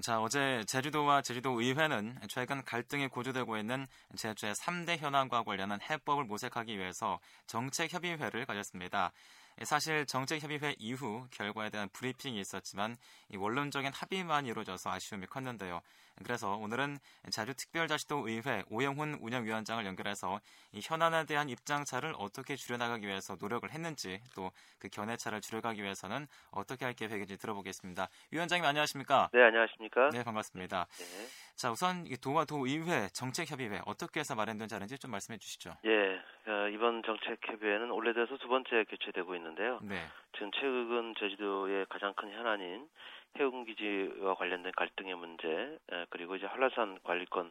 자, 어제 제주도와 제주도 의회는 최근 갈등이 고조되고 있는 제주의 3대 현안과 관련한 해법을 모색하기 위해서 정책협의회를 가졌습니다. 사실 정책협의회 이후 결과에 대한 브리핑이 있었지만 원론적인 합의만 이루어져서 아쉬움이 컸는데요. 그래서 오늘은 자주특별자치도 의회 오영훈 운영위원장을 연결해서 이 현안에 대한 입장차를 어떻게 줄여나가기 위해서 노력을 했는지 또 그 견해차를 줄여가기 위해서는 어떻게 할 계획인지 들어보겠습니다. 위원장님 안녕하십니까? 네 안녕하십니까? 네 반갑습니다. 네. 자 우선 도와 도의회 정책협의회 어떻게 해서 마련된지 아는지 좀 말씀해 주시죠. 예 어, 이번 정책협의회는 원래 들어서 두 번째 개최되고 있는데요. 네. 지금 최근 제주도의 가장 큰 현안인 해운기지와 관련된 갈등의 문제, 그리고 이제 한라산 관리권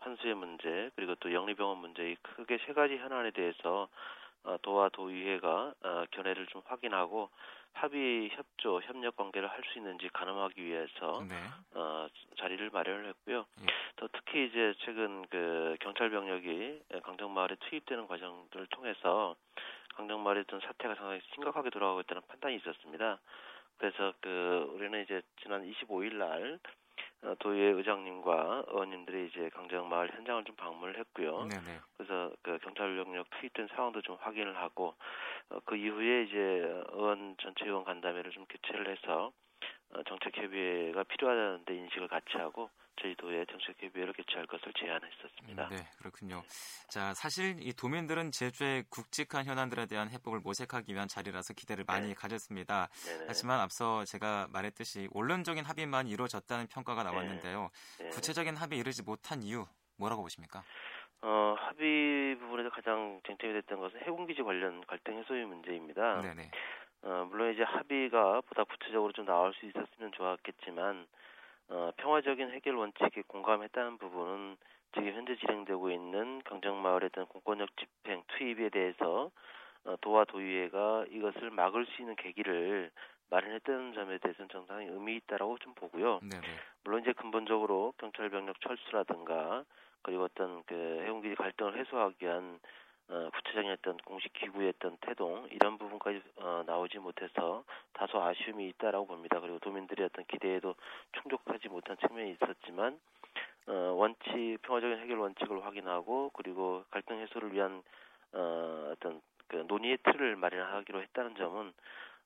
환수의 문제, 그리고 또 영리병원 문제 이 크게 세 가지 현안에 대해서 어, 도와 도의회가 어, 견해를 좀 확인하고 합의 협조 협력 관계를 할 수 있는지 가늠하기 위해서 네. 어, 자리를 마련을 했고요. 예. 더 특히 이제 최근 그 경찰 병력이 강정마을에 투입되는 과정들을 통해서 강정마을에 있던 사태가 상당히 심각하게 돌아가고 있다는 판단이 있었습니다. 그래서 그 우리는 이제 지난 25일 날 어, 도의회 의장님과 의원님들이 이제 강정마을 현장을 좀 방문을 했고요. 네네. 그래서 그 경찰 병력 투입된 상황도 좀 확인을 하고 어, 그 이후에 이제 의원 전체 의원 간담회를 좀 개최를 해서 어, 정책 협의회가 필요하다는 데 인식을 같이 하고 저희 도에 정책 협의회를 개최할 것을 제안했었습니다. 네, 그렇군요. 자, 사실 이 도민들은 제주의 굵직한 현안들에 대한 해법을 모색하기 위한 자리라서 기대를 많이 네. 가졌습니다. 네네. 하지만 앞서 제가 말했듯이 원론적인 합의만 이루어졌다는 평가가 나왔는데요. 네. 네. 구체적인 합의 이르지 못한 이유 뭐라고 보십니까? 어, 합의 부분에서 가장 쟁점이 됐던 것은 해군기지 관련 갈등 해소의 문제입니다. 네네. 어, 물론 이제 합의가 보다 구체적으로 좀 나올 수 있었으면 좋았겠지만 어, 평화적인 해결 원칙에 공감했다는 부분은 지금 현재 진행되고 있는 강정마을에 대한 공권력 집행 투입에 대해서 어, 도와 도의회가 이것을 막을 수 있는 계기를 마련했다는 점에 대해서는 상당히 의미 있다라고 좀 보고요. 네네. 물론 이제 근본적으로 경찰 병력 철수라든가 그리고 어떤 그 해운기지 갈등을 해소하기 위한 어, 구체적인 어떤 공식 기구의 어떤 태동 이런 부분까지 어, 나오지 못해서 다소 아쉬움이 있다라고 봅니다. 그리고 도민들의 어떤 기대에도 충족하지 못한 측면이 있었지만 어, 원칙 평화적인 해결 원칙을 확인하고 그리고 갈등 해소를 위한 어, 어떤 그 논의의 틀을 마련하기로 했다는 점은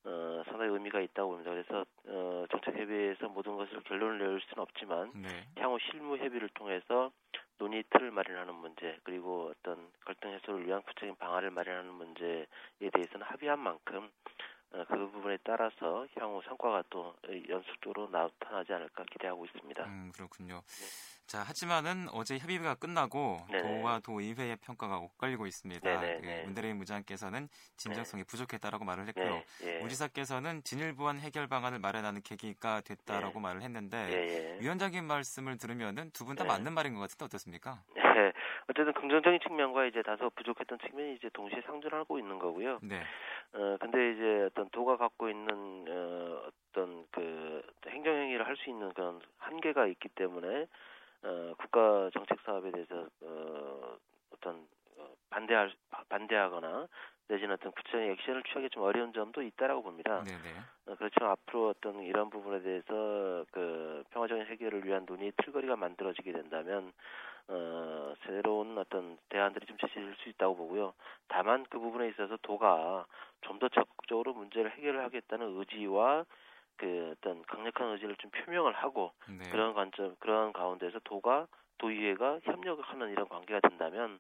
어, 상당히 의미가 있다고 봅니다. 그래서 어, 정책 협의회에서 모든 것을 결론을 내릴 수는 없지만 네. 향후 실무 협의를 통해서 논의 틀을 마련하는 문제 그리고 어떤 갈등 해소를 위한 구체적인 방안을 마련하는 문제에 대해서는 합의한 만큼 어, 그 부분에 따라서 향후 성과가 또 연속적으로 나타나지 않을까 기대하고 있습니다. 음, 그렇군요. 네. 자, 하지만은 어제 협의가 끝나고 네네. 도와 도의회의 평가가 엇갈리고 있습니다. 그 문대레인 무장께서는 진정성이 네. 부족했다라고 말을 했고요. 네. 우지사께서는 진일보한 해결 방안을 마련하는 계기가 됐다라고 네. 말을 했는데 위원장님 말씀을 들으면은 두 분 다 맞는 말인 것 같은데 어떻습니까? 네. 어쨌든 긍정적인 측면과 이제 다소 부족했던 측면이 이제 동시에 상존하고 있는 거고요. 네. 어 근데 이제 어떤 도가 갖고 있는 어 어떤 그 행정행위를 할 수 있는 그런 한계가 있기 때문에 어, 국가 정책 사업에 대해서 어, 어떤 어, 반대할 반대하거나 내지는 어떤 구체적인 액션을 취하기 좀 어려운 점도 있다라고 봅니다. 네네. 어, 그렇지만 앞으로 어떤 이런 부분에 대해서 그 평화적인 해결을 위한 논의 틀거리가 만들어지게 된다면 어, 새로운 어떤 대안들이 좀 제시될 수 있다고 보고요. 다만 그 부분에 있어서 도가 좀 더 적극적으로 문제를 해결을 하겠다는 의지와 그 어떤 강력한 의지를 좀 표명을 하고 네. 그런 관점 그러한 가운데서 도가 도의회가 협력을 하는 이런 관계가 된다면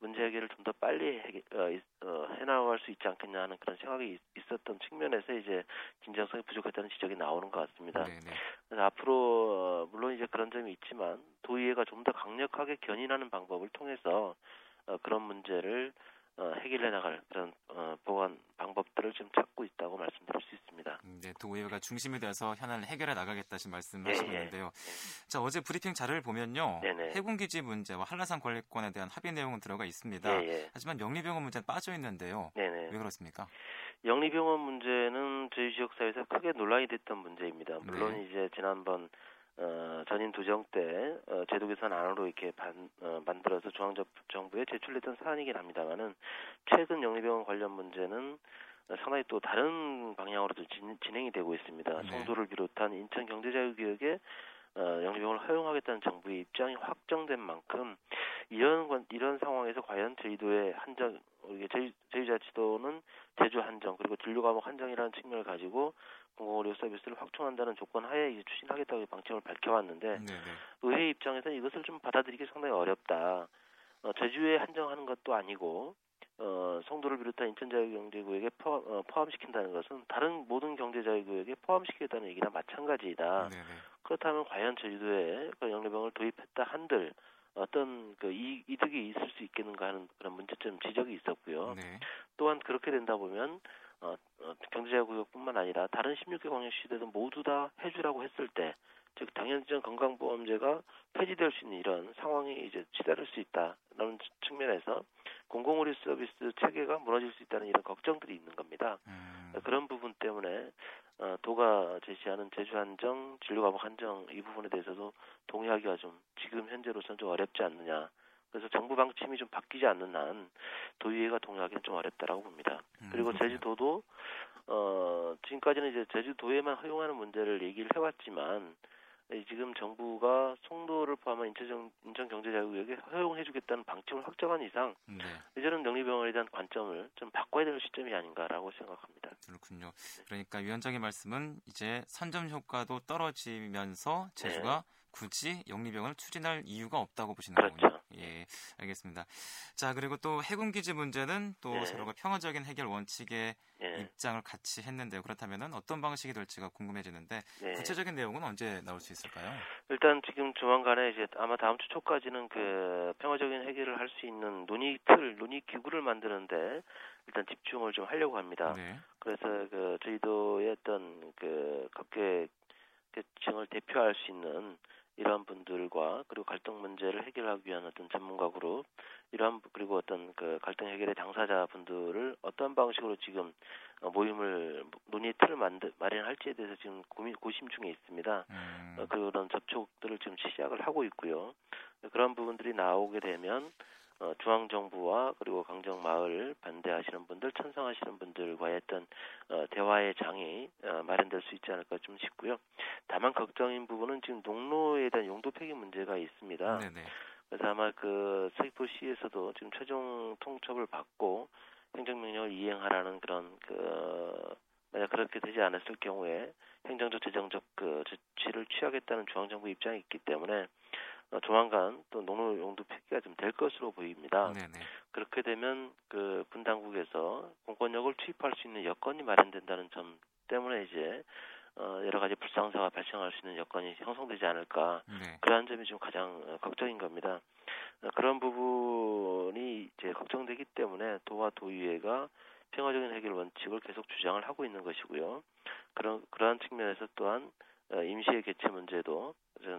문제 해결을 좀 더 빨리 해, 어, 어, 해나갈 수 있지 않겠냐 하는 그런 생각이 있, 있었던 측면에서 이제 진정성이 부족했다는 지적이 나오는 것 같습니다. 네네. 네. 그래서 앞으로 어, 물론 이제 그런 점이 있지만 도의회가 좀 더 강력하게 견인하는 방법을 통해서 어, 그런 문제를 어, 해결해 나갈 그런 어, 보완 방법들을 지금 찾고 있다고 말씀드릴 수 있습니다. 음, 네, 도의회가 중심이 돼서 현안을 해결해 나가겠다신 말씀하시고 예, 예. 있는데요. 예. 자, 어제 브리핑 자료를 보면요. 네네. 해군기지 문제와 한라산 관리권에 대한 합의 내용은 들어가 있습니다. 예, 예. 하지만 영리병원 문제는 빠져 있는데요. 네네. 왜 그렇습니까? 영리병원 문제는 저희 지역사회에서 크게 논란이 됐던 문제입니다. 물론 네. 이제 지난번 어, 전인 두정 때 어, 제도 개선 안으로 이렇게 반, 어, 만들어서 중앙 정부에 제출됐던 사안이긴 합니다만은 최근 영리병원 관련 문제는 상당히 또 다른 방향으로도 진, 행이 되고 있습니다. 네. 성도를 비롯한 인천 경제자유기획에 어, 영리병을 허용하겠다는 정부의 입장이 확정된 만큼 이런 이런 상황에서 과연 제주도의 한정 제주, 제주자치도는 제주 한정 그리고 진료 과목 한정이라는 측면을 가지고 의료 서비스를 확충한다는 조건 하에 이제 추진하겠다고 방침을 밝혀왔는데 네네. 네. 의회 입장에서는 이것을 좀 받아들이기 상당히 어렵다. 어, 제주에 한정하는 것도 아니고 어, 송도를 비롯한 인천자유경제구역에 포함, 어, 포함시킨다는 것은 다른 모든 경제자유구역에 포함시키겠다는 얘기나 마찬가지이다. 네네. 그렇다면 과연 제주도에 그 영래병을 도입했다 한들 어떤 그 이, 이득이 있을 수 있겠는가 하는 그런 문제점 지적이 있었고요. 네. 또한 그렇게 된다 보면 어, 어, 경제자구역뿐만 아니라 다른 16개 광역시대도 모두 다 해주라고 했을 때, 즉 당연적 건강보험제가 폐지될 수 있는 이런 상황이 이제 치달을 수 있다라는 측면에서 공공의료 서비스 체계가 무너질 수 있다는 이런 걱정들이 있는 겁니다. 음. 그런 부분 때문에 어, 도가 제시하는 제주 한정, 진료 과목 한정 이 부분에 대해서도 동의하기가 좀 지금 현재로서는 좀 어렵지 않느냐. 그래서 정부 방침이 좀 바뀌지 않는 한 도의회가 동의하기는 좀 어렵다라고 봅니다. 음, 그리고 제주도도 어 지금까지는 이제 제주도에만 허용하는 문제를 얘기를 해왔지만 지금 정부가 송도를 포함한 인천, 인천 경제자유구역에 허용해주겠다는 방침을 확정한 이상 네. 이제는 영리병원에 대한 관점을 좀 바꿔야 되는 시점이 아닌가라고 생각합니다. 그렇군요. 그러니까 위원장의 말씀은 이제 선점 효과도 떨어지면서 제주가 네. 굳이 영리병원을 추진할 이유가 없다고 보시는 그렇죠. 거군요. 예, 알겠습니다. 자, 그리고 또 해군 기지 문제는 또 네. 서로가 평화적인 해결 원칙에 네. 입장을 같이 했는데요. 그렇다면 어떤 방식이 될지가 궁금해지는데 네. 구체적인 내용은 언제 나올 수 있을까요? 일단 지금 조만간에 이제 아마 다음 주 초까지는 그 평화적인 해결을 할 수 있는 논의 틀, 논의 기구를 만드는데 일단 집중을 좀 하려고 합니다. 네. 그래서 그 저희도의 어떤 그 각계 계층을 대표할 수 있는 이러한 분들과 그리고 갈등 문제를 해결하기 위한 어떤 전문가 그룹 이러한 그리고 어떤 그 갈등 해결의 당사자 분들을 어떤 방식으로 지금 어, 모임을 논의 틀을 만들 마련할지에 대해서 지금 고민 고심 중에 있습니다. 음. 어, 그런 접촉들을 지금 시작을 하고 있고요. 그런 부분들이 나오게 되면 어, 중앙 정부와 그리고 강정 마을 반대하시는 분들, 찬성하시는 분들과의 어떤 어, 대화의 장이 어, 마련될 수 있지 않을까 좀 싶고요. 다만 걱정인 부분은 지금 농로에 대한 용도 폐기 문제가 있습니다. 네네. 그래서 아마 그 서귀포시에서도 지금 최종 통첩을 받고 행정명령을 이행하라는 그런 그 만약 그렇게 되지 않았을 경우에 행정적 재정적 그 조치를 취하겠다는 중앙정부 입장이 있기 때문에 어, 조만간 또 농로 용도 폐기가 좀 될 것으로 보입니다. 네네. 그렇게 되면 그 분당국에서 공권력을 투입할 수 있는 여건이 마련된다는 점 때문에 이제 어, 여러 가지 불상사가 발생할 수 있는 여건이 형성되지 않을까 네. 그러한 점이 좀 가장 어, 걱정인 겁니다. 어, 그런 부분이 이제 걱정되기 때문에 도와 도의회가 평화적인 해결 원칙을 계속 주장을 하고 있는 것이고요. 그런 그러한 측면에서 또한 어, 임시의 개최 문제도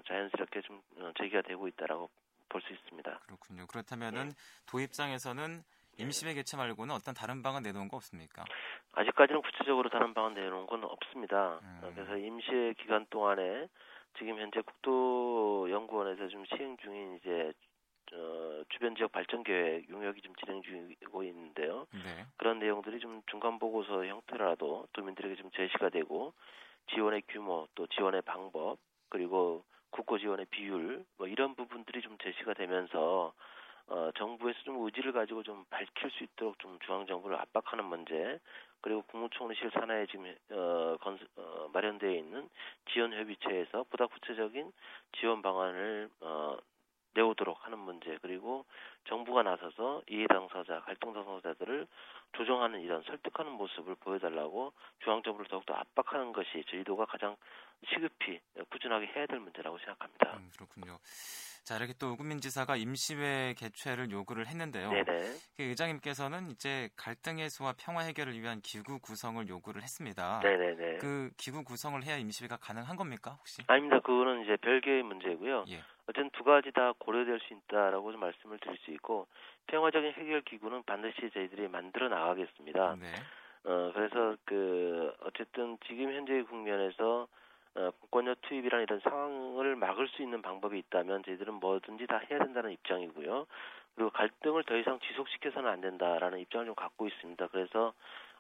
자연스럽게 좀 어, 제기가 되고 있다라고 볼 수 있습니다. 그렇군요. 그렇다면은 네. 도 입장에서는 임시회 개최 말고는 어떤 다른 방안 내놓은 거 없습니까? 아직까지는 구체적으로 다른 방안 내놓은 건 없습니다. 음. 그래서 임시회 기간 동안에 지금 현재 국도연구원에서 좀 시행 중인 이제 어, 주변 지역 발전 계획 용역이 좀 진행 중이고 있는데요. 네. 그런 내용들이 좀 중간 보고서 형태라도 도민들에게 좀 제시가 되고 지원의 규모 또 지원의 방법 그리고 국고 지원의 비율 뭐 이런 부분들이 좀 제시가 되면서 어, 정부에서 좀 의지를 가지고 좀 밝힐 수 있도록 좀 중앙 정부를 압박하는 문제 그리고 국무총리실 산하에 지금 어, 건, 어, 마련되어 있는 지원 협의체에서 보다 구체적인 지원 방안을 어, 내오도록 하는 문제 그리고 정부가 나서서 이해 당사자, 갈등 당사자들을 조정하는 이런 설득하는 모습을 보여달라고 중앙정부를 더욱더 압박하는 것이 저희도가 가장 시급히 꾸준하게 해야 될 문제라고 생각합니다. 음, 그렇군요. 자 이렇게 또 우금민 지사가 임시회 개최를 요구를 했는데요. 네네. 그 의장님께서는 이제 갈등 해소와 평화 해결을 위한 기구 구성을 요구를 했습니다. 네네네. 그 기구 구성을 해야 임시회가 가능한 겁니까 혹시? 아닙니다. 그거는 이제 별개의 문제고요. 예. 어쨌든 두 가지 다 고려될 수 있다라고 좀 말씀을 드릴 수 있고 평화적인 해결 기구는 반드시 저희들이 만들어 나가겠습니다. 네. 어 그래서 그 어쨌든 지금 현재의 국면에서 어, 공권력 투입이라는 이런 상황을 막을 수 있는 방법이 있다면 저희들은 뭐든지 다 해야 된다는 입장이고요. 그리고 갈등을 더 이상 지속시켜서는 안 된다라는 입장을 좀 갖고 있습니다. 그래서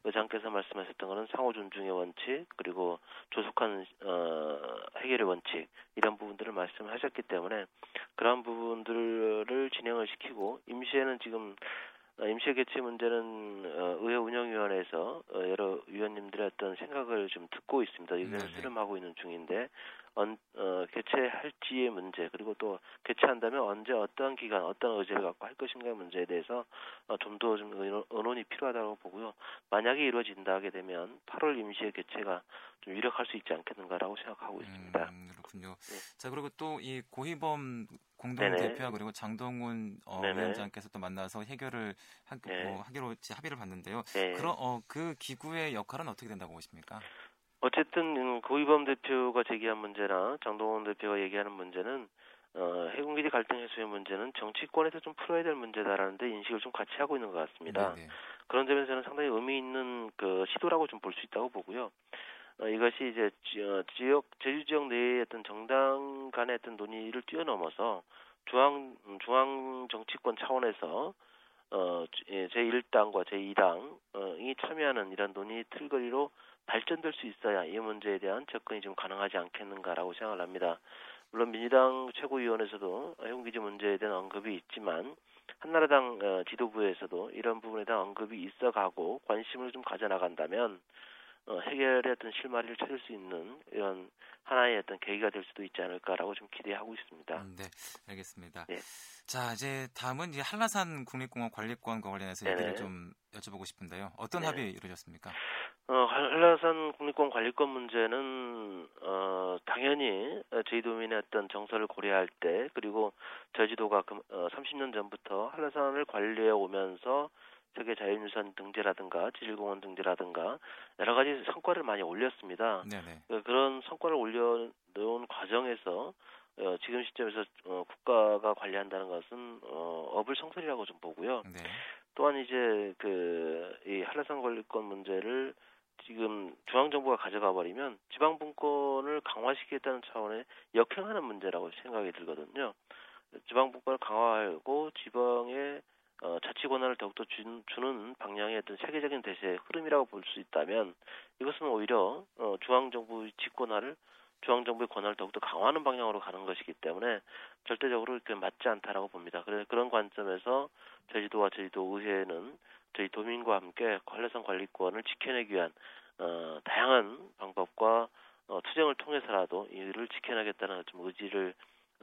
의장께서 말씀하셨던 것은 상호 존중의 원칙 그리고 조속한 어, 해결의 원칙 이런 부분들을 말씀하셨기 때문에 그러한 부분들을 진행을 시키고 임시에는 지금 어, 임시 개최 문제는 어, 의회 운영위원회에서 어, 여러 위원님들의 어떤 생각을 좀 듣고 있습니다. 의견을 수렴하고 있는 중인데 언, 어, 개최할지의 문제 그리고 또 개최한다면 언제 어떠한 기간 어떤 의제를 갖고 할 것인가의 문제에 대해서 어, 좀더좀 의논이 필요하다고 보고요. 만약에 이루어진다 하게 되면 8월 임시의 개최가 좀 유력할 수 있지 않겠는가라고 생각하고 있습니다. 음, 그렇군요. 네. 자 그리고 또 이 고희범 공동 대표와 그리고 장동훈 어, 위원장께서 또 만나서 해결을 하, 네. 뭐, 하기로 합의를 봤는데요. 네. 그럼 어, 그 기구의 역할은 어떻게 된다고 보십니까? 어쨌든 음, 고위범 대표가 제기한 문제나 장동원 대표가 얘기하는 문제는 어, 해군기지 갈등 해소의 문제는 정치권에서 좀 풀어야 될 문제다라는데 인식을 좀 같이 하고 있는 것 같습니다. 네네. 그런 점에서는 상당히 의미 있는 그 시도라고 좀 볼 수 있다고 보고요. 어, 이것이 이제 지, 어, 지역 제주 지역 내의 어떤 정당 간의 어떤 논의를 뛰어넘어서 중앙 중앙 정치권 차원에서 어, 제1당과 제2당이 참여하는 이런 논의 틀거리로 발전될 수 있어야 이 문제에 대한 접근이 좀 가능하지 않겠는가라고 생각을 합니다. 물론 민주당 최고위원회에서도 해군기지 문제에 대한 언급이 있지만 한나라당 어, 지도부에서도 이런 부분에 대한 언급이 있어가고 관심을 좀 가져나간다면 어, 해결의 어떤 실마리를 찾을 수 있는 이런 하나의 어떤 계기가 될 수도 있지 않을까라고 좀 기대하고 있습니다. 음, 네, 알겠습니다. 네. 자, 이제 다음은 이제 한라산 국립공원 관리권과 관련해서 네네. 얘기를 좀 여쭤보고 싶은데요. 어떤 네. 합의 이루어졌습니까? 어, 한라산 국립공원 관리권 문제는 어, 당연히 제주도민의 어떤 정서를 고려할 때 그리고 제주도가 그, 어, 30년 전부터 한라산을 관리해 오면서 세계 자연유산 등재라든가 지질공원 등재라든가 여러 가지 성과를 많이 올렸습니다. 네네. 그, 그런 성과를 올려놓은 과정에서 어, 지금 시점에서 어, 국가가 관리한다는 것은 어, 어불성설이라고 좀 보고요. 네. 또한 이제 그이 한라산 관리권 문제를 지금 중앙 정부가 가져가 버리면 지방 분권을 강화시키겠다는 차원의 역행하는 문제라고 생각이 들거든요. 지방 분권을 강화하고 지방의 어, 자치 권한을 더욱더 주, 주는 방향의 어떤 세계적인 대세 흐름이라고 볼 수 있다면 이것은 오히려 어, 중앙정부의 직권화를 중앙정부의 권한을 더욱더 강화하는 방향으로 가는 것이기 때문에 절대적으로 이렇게 맞지 않다라고 봅니다. 그래서 그런 관점에서 제주도와 제주도 의회는 저희 도민과 함께 관례성 관리권을 지켜내기 위한 어, 다양한 방법과 어, 투쟁을 통해서라도 이를 지켜내겠다는 좀 의지를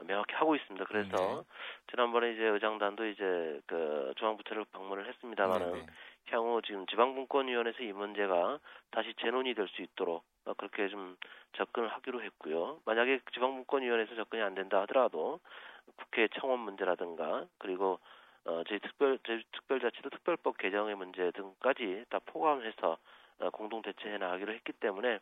명확히 하고 있습니다. 그래서 네. 지난번에 이제 의장단도 이제 그 중앙부처를 방문을 했습니다만은 네, 네. 향후 지금 지방분권위원회에서 이 문제가 다시 재논의 될수 있도록 어, 그렇게 좀 접근을 하기로 했고요. 만약에 지방분권위원회에서 접근이 안 된다 하더라도 국회 청원 문제라든가 그리고 어, 저희 특별 저희 특별자치도 특별법 개정의 문제 등까지 다 포함해서 어, 공동 대처해 나가기로 했기 때문에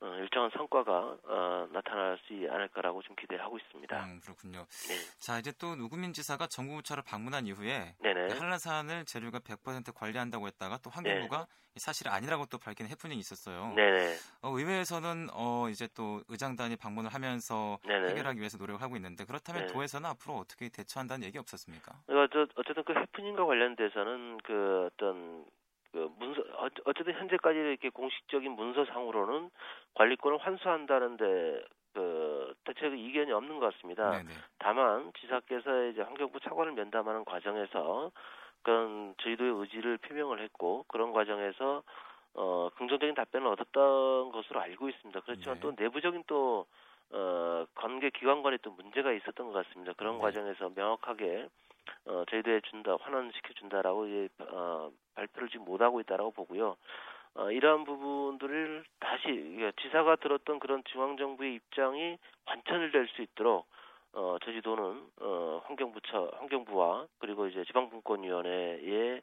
어, 일정한 성과가 어, 나타나지 않을 거라고 좀 기대하고 있습니다. 음, 그렇군요. 네. 자 이제 또 누구민 지사가 정부부처를 방문한 이후에 네네. 한라산을 재료가 100% 관리한다고 했다가 또 환경부가 네. 사실 아니라고 또 밝힌 해프닝이 있었어요. 네네. 어, 의회에서는 어, 이제 또 의장단이 방문을 하면서 네네. 해결하기 위해서 노력을 하고 있는데 그렇다면 네. 도에서는 앞으로 어떻게 대처한다는 얘기 없었습니까? 어, 저, 어쨌든 그 해프닝과 관련돼서는 그 어떤 그 문서 어쨌든 현재까지 이렇게 공식적인 문서상으로는 관리권을 환수한다는데 그 대책 이견이 없는 것 같습니다. 네네. 다만 지사께서 이제 환경부 차관을 면담하는 과정에서 그런 저희도의 의지를 표명을 했고 그런 과정에서 어 긍정적인 답변을 얻었던 것으로 알고 있습니다. 그렇지만 네. 또 내부적인 또 어, 관계 기관 간에 또 문제가 있었던 것 같습니다. 그런 네. 과정에서 명확하게 어, 저희도에 준다, 환원시켜 준다라고 이제 어, 발표를 지금 못 하고 있다라고 보고요. 어, 이러한 부분들을 다시 지사가 들었던 그런 중앙 정부의 입장이 관천을 될 수 있도록 어, 제주도는 어, 환경부처, 환경부와 그리고 이제 지방분권위원회에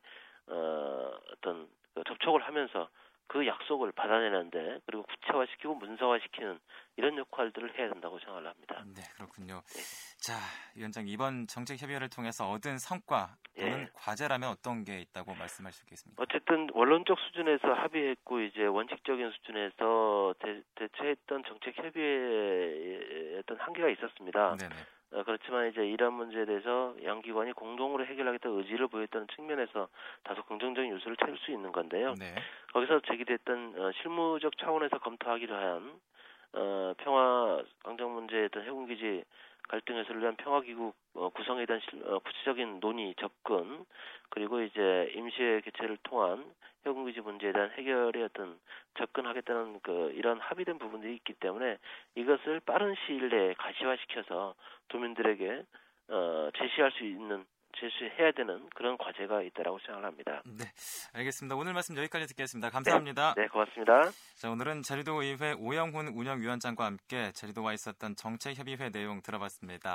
어, 어떤 그 접촉을 하면서 그 약속을 받아내는데 그리고 구체화시키고 문서화시키는 이런 역할들을 해야 된다고 생각을 합니다. 네, 그렇군요. 네. 자, 위원장 이번 정책 협의회를 통해서 얻은 성과 또는 예. 과제라면 어떤 게 있다고 말씀할 수 있겠습니까? 어쨌든 원론적 수준에서 합의했고 이제 원칙적인 수준에서 대, 대체했던 정책 협의회의 어떤 한계가 있었습니다. 네네. 어, 그렇지만 이제 이런 문제에 대해서 양 기관이 공동으로 해결하겠다는 의지를 보였다는 측면에서 다소 긍정적인 요소를 찾을 수 있는 건데요. 네. 거기서 제기됐던 어, 실무적 차원에서 검토하기로 한 어, 평화 강정 문제에 대한 해군기지 갈등 해소를 위한 평화기구 어, 구성에 대한 실, 어, 구체적인 논의, 접근, 그리고 이제 임시회 개최를 통한 해군기지 문제에 대한 해결에 어떤 접근하겠다는 그 이런 합의된 부분들이 있기 때문에 이것을 빠른 시일 내에 가시화시켜서 도민들에게 어, 제시할 수 있는 제시해야 되는 그런 과제가 있다라고 생각을 합니다. 네, 알겠습니다. 오늘 말씀 여기까지 듣겠습니다. 감사합니다. 네, 네 고맙습니다. 자, 오늘은 제주도 의회 오영훈 운영위원장과 함께 제주도와 있었던 정책협의회 내용 들어봤습니다.